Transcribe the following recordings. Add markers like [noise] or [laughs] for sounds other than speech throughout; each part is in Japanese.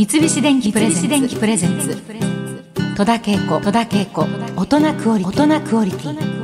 三菱電機プレゼンツ。戸田恵子。戸田恵子。大人クオリティ。大人クオリティ。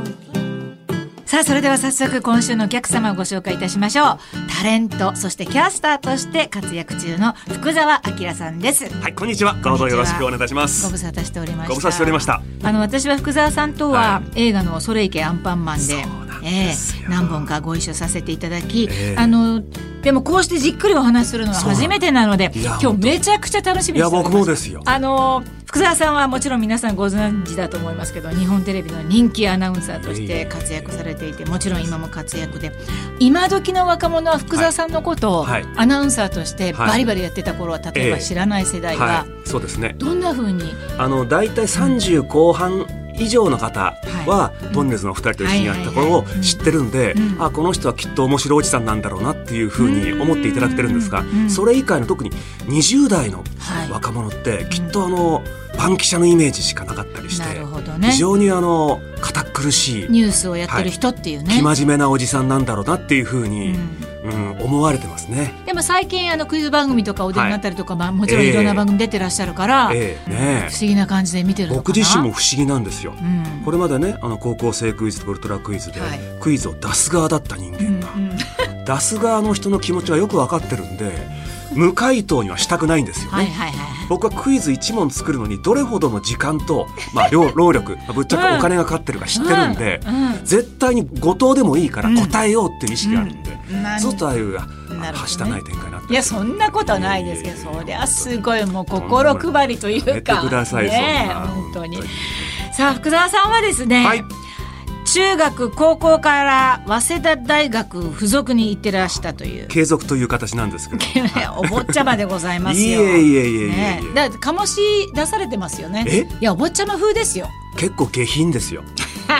さあそれでは早速今週のお客様をご紹介いたしましょう。タレントそしてキャスターとして活躍中の福澤明さんです。はいこんにちは。どうぞよろしくお願いいたします。ご無沙汰しておりました。ご無沙汰しておりました。あの私は福澤さんとは、は映画のそれいけアンパンマンででえ何本かご一緒させていただき、ええ。あのでもこうしてじっくりお話しするのは初めてなので今日めちゃくちゃ楽しみにしてます。いや僕もですよ。あの福澤さんはもちろん皆さんご存知だと思いますけど日本テレビの人気アナウンサーとして活躍されていてもちろん今も活躍で。今時の若者は福澤さんのことをアナウンサーとしてはい。バリバリやってた頃は例えばええ。知らない世代ははい。そうですね。どんな風に？あの大体30後半以上の方は、い。トンネルズの二人と一緒にやった頃を知ってるんで、うん。あこの人はきっと面白いおじさんなんだろうなっていうふうに思っていただけてるんですが、うん。それ以外の特に20代のはい。若者ってきっとあのパン記者のイメージしかなかったりしなて、ね。非常にあの堅苦しいニュースをやってる人っていうね、生真面目なおじさんなんだろうなっていうふうに、うんうん思われてますね。でも最近あのクイズ番組とかお出になったりとか、まあ、もちろんいろんな番組出てらっしゃるから、ええね不思議な感じで見てる僕自身も不思議なんですよ。うん。これまでねあの高校生クイズとウルトラクイズで、はい。クイズを出す側だった人うん間が、出す側の人の気持ちはよく分かってるんで無回答にはしたくないんですよね。はいはいはい僕はクイズ1問作るのにどれほどの時間と、まあ、[laughs] 労労力、まあぶっちゃけお金がかかってるか知ってるんで、うん。うん。絶対に誤答でもいいから答えようっていう意識があるんで、ずっとああいうはしたない展開になっていやそんなことはないですけどそりゃすごいもう心配りというか。ね本当に。さあ福澤さんはですね、はい。中学高校から早稲田大学附属に行ってらしたという。継続という形なんですけど。[laughs] お坊ちゃまでございますよ。いえいえいえいえいえ。ねだ醸し出されてますよね。え？いやお坊ちゃま風ですよ。結構下品ですよ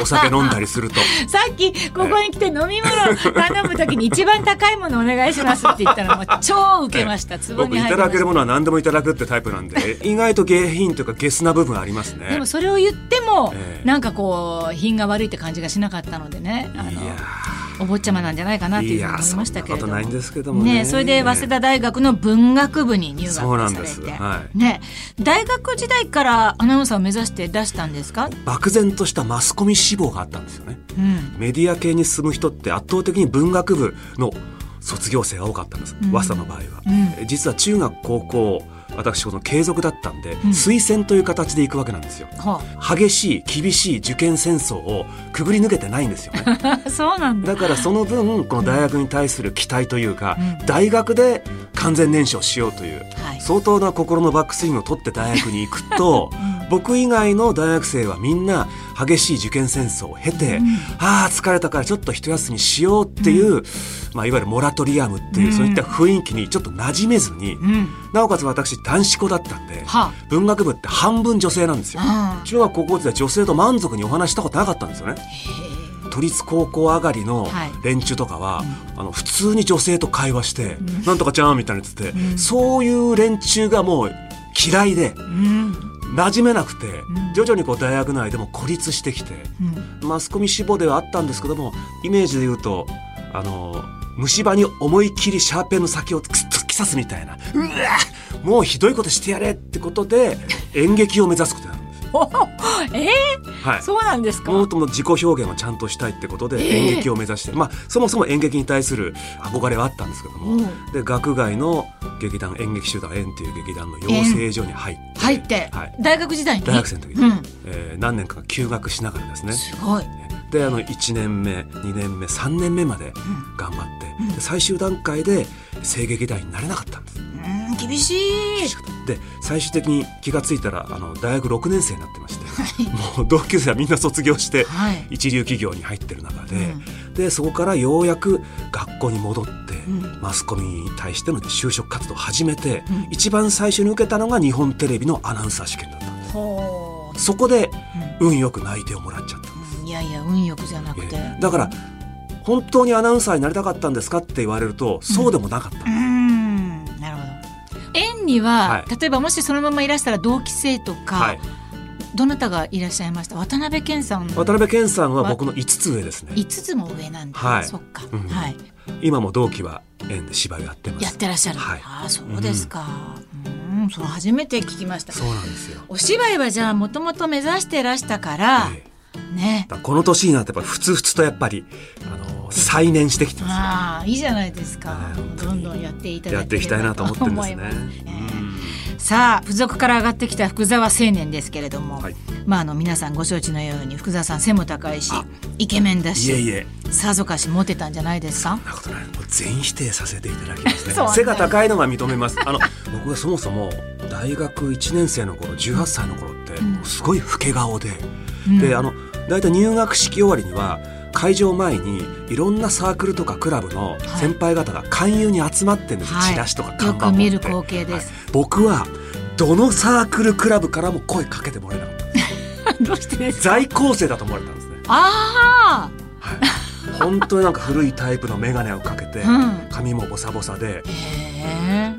お酒飲んだりすると。[laughs] さっきここに来て飲み物頼むときに一番高いものお願いしますって言ったらもう超受けました。壺僕いたただけるものは何でもいただくってタイプなんで [laughs] 意外と下品というかゲスな部分ありますね。でもそれを言っても、ええ。なんかこう品が悪いって感じがしなかったのでね。あのいやお坊ちゃまなんじゃないかなっていうふうに思いましたけれども。ことないんですけどもね。それで早稲田大学の文学部に入学されて。そうなんです。はい。ね大学時代からアナウンサーを目指して出したんですか、漠然としたマスコミ志望があったんですよね。うん、メディア系に進む人って圧倒的に文学部の卒業生が多かったんです、うん。早稲田の場合は、うん。え実は中学高校私この継続だったんで、うん。推薦という形で行くわけなんですよ。は激しい厳しい受験戦争をくぐり抜けてないんですよね。あ、[laughs] そうなんだ。だからその分この大学に対する期待というか、うん。大学で完全燃焼しようというはい。相当な心のバックスイングを取って大学に行くと、[laughs] うん僕以外の大学生はみんな激しい受験戦争を経て、うん。ああ疲れたからちょっと一休みしようっていう、まあ、いわゆるモラトリアムっていう、うん。そういった雰囲気にちょっと馴染めずに、うん。なおかつ私男子校だったんでは文学部って半分女性なんですよ。あ、中学高校時代女性と満足にお話ししたことなかったんですよね。都立高校上がりのはい。連中とかは、あの普通に女性と会話して「なんとかちゃん」みたいな言ってて、うん。そういう連中がもう嫌いでうん馴染めなくて、ん。徐々にこう大学内でも孤立してきて、うん。マスコミ志望ではあったんですけどもイメージで言うとあの虫歯に思いっきりシャーペンの先を突き刺すみたいなうわもうひどいことしてやれってことで演劇を目指すこと [laughs] えはい。ー、そうなんですか？もっとも自己表現をちゃんとしたいってことで演劇を目指して、まあそもそも演劇に対する憧れはあったんですけども、うん。で学外の劇団演劇集団園という劇団の養成所に入って入って、はい。大学時代に？大学生の時に、うん。えー何年か休学しながらですね。すごい、であの1年目2年目3年目まで頑張って、で最終段階で声劇団になれなかったんです。うん、厳しいで最終的に気がついたらあの大学6年生になってまして、もう同級生はみんな卒業して、はい。一流企業に入ってる中で、うん。でそこからようやく学校に戻って、ん。マスコミに対しての就職活動を始めて、うん。一番最初に受けたのが日本テレビのアナウンサー試験だったんです。ほそこで運よく内定をもらっちゃったんです、ういやいや運よくじゃなくて、えーだから本当にアナウンサーになりたかったんですかって言われるとそうでもなかった、うんには、はい。例えばもしそのままいらしたら同期生とか、はい。どなたがいらっしゃいました？渡辺謙さん。渡辺謙さんは僕の5つ上ですね。5つも上なんだ、はい。そっか、うんはい。今も同期は園で芝居をやってます。やってらっしゃる、はい。ああそうですか、うんうん、そう初めて聞きました。そうなんですよ。お芝居はじゃあもともと目指してらしたから、えね。だからこの年になってやっぱふつふつとやっぱりあの再燃してきてますよ。ああいいじゃないですか。どんどんやっていただやっていきたいなと思ってるんですね。思いますうん。さあ付属から上がってきた福沢青年ですけれども、はい。まああの皆さんご承知のように福沢さん背も高いしイケメンだしいえいえ。さぞかしモテたんじゃないですか？そんなことない。もう全否定させていただきますね。背が高いのは認めます。あの [laughs] 僕がそもそも大学1年生の頃18歳の頃ってうん。すごい老け顔で、うん。であの大体入学式終わりには会場前にいろんなサークルとかクラブの先輩方が勧誘に集まってるんですよ、はい。チラシとかよ看板持って。く見る光景です、僕はどのサークルクラブからも声かけてもらえなかった。[laughs] どうしてですか？在校生だと思われたんですね。あはい、本当になんか古いタイプの眼鏡をかけて、あうん。髪もボサボサで。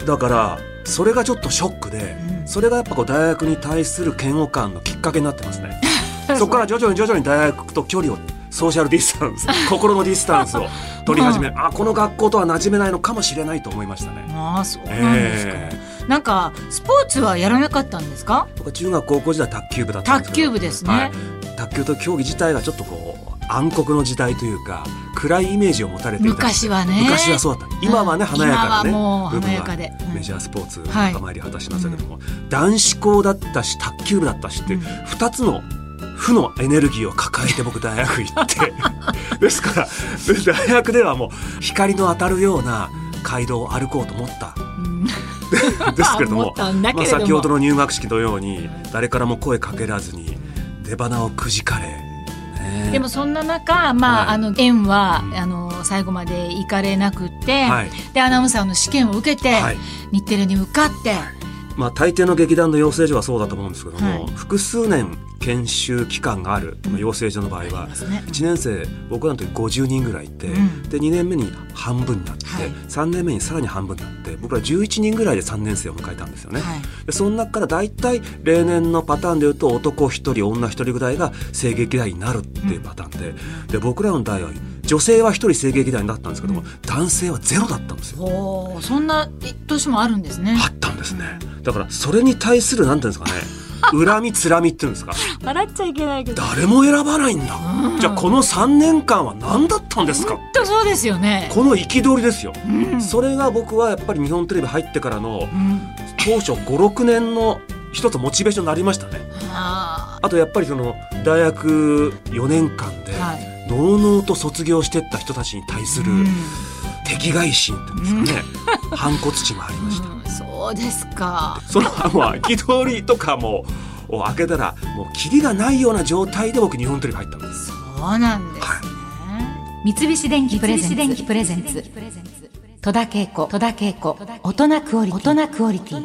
だからそれがちょっとショックで、うん。それがやっぱこう大学に対する嫌悪感のきっかけになってますね。[laughs] そこから徐々に徐々に大学と距離をソーシャルディスタンス [laughs] 心のディスタンスを取り始め、[laughs] あこの学校とは馴染めないのかもしれないと思いましたね。ああそうなんですか、えなんかスポーツはやらなかったんですか？僕は中学高校時代卓球部だった卓球部ですね。はい、卓球と競技自体がちょっとこう暗黒の時代というか暗いイメージを持たれていた。昔はね。昔はそうだった。今はね華やかなね今はもう部分華やかで。うん。メジャースポーツはい。仲間入り果たしましたけども、男子校だったし卓球部だったしってうん。2つの負のエネルギーを抱えて僕大学行って。[laughs] ですから大学ではもう光の当たるような街道を歩こうと思った。うん。です [laughs] けれど思も。まあ、先ほどの入学式のように誰からも声かけらずに出花をくじかれ、ね。でもそんな中、まあ、はい。あの縁は、うんあの最後まで行かれなくって、はい。でアナウンサーの試験を受けて、はい。日テレに受かって、まあ、大抵の劇団の養成所はそうだと思うんですけども、はい。複数年研修期間がある、まあ養成所の場合はありますね。1年生僕らの時50人ぐらいいて、うん。で2年目に半分になって、はい。3年目にさらに半分になって僕ら11人ぐらいで3年生を迎えたんですよね。はい。でその中から大体例年のパターンでいうと男1人女1人ぐらいが声劇団になるっていうパターンで,、で僕らの代は女性は1人声劇団になったんですけども、男性はゼロだったんですよ。そんなえ年もあるんですね。あったんですね。だからそれに対するなんていうんですかね。[laughs] 恨みつらみっていうんですか。笑っちゃいけないけど。誰も選ばないんだ、うん。じゃあこの3年間は何だったんですか。本当そうですよね、この憤りですよ、うん。それが僕はやっぱり日本テレビ入ってからのうん。当初56年の一つモチベーションになりましたね。ああとやっぱりその大学4年間でーはい。のうのうと卒業してった人たちに対するうん。敵外心っていうんですかね、反骨心がありました、うんそうですか。そのまあ憤りとかもを開けたらもうキリがないような状態で僕日本テレビ入ったんです。そうなんですね、はい三菱電機プレゼンツ。戸田恵子。戸田恵子。大人クオリティ。大人クオリティ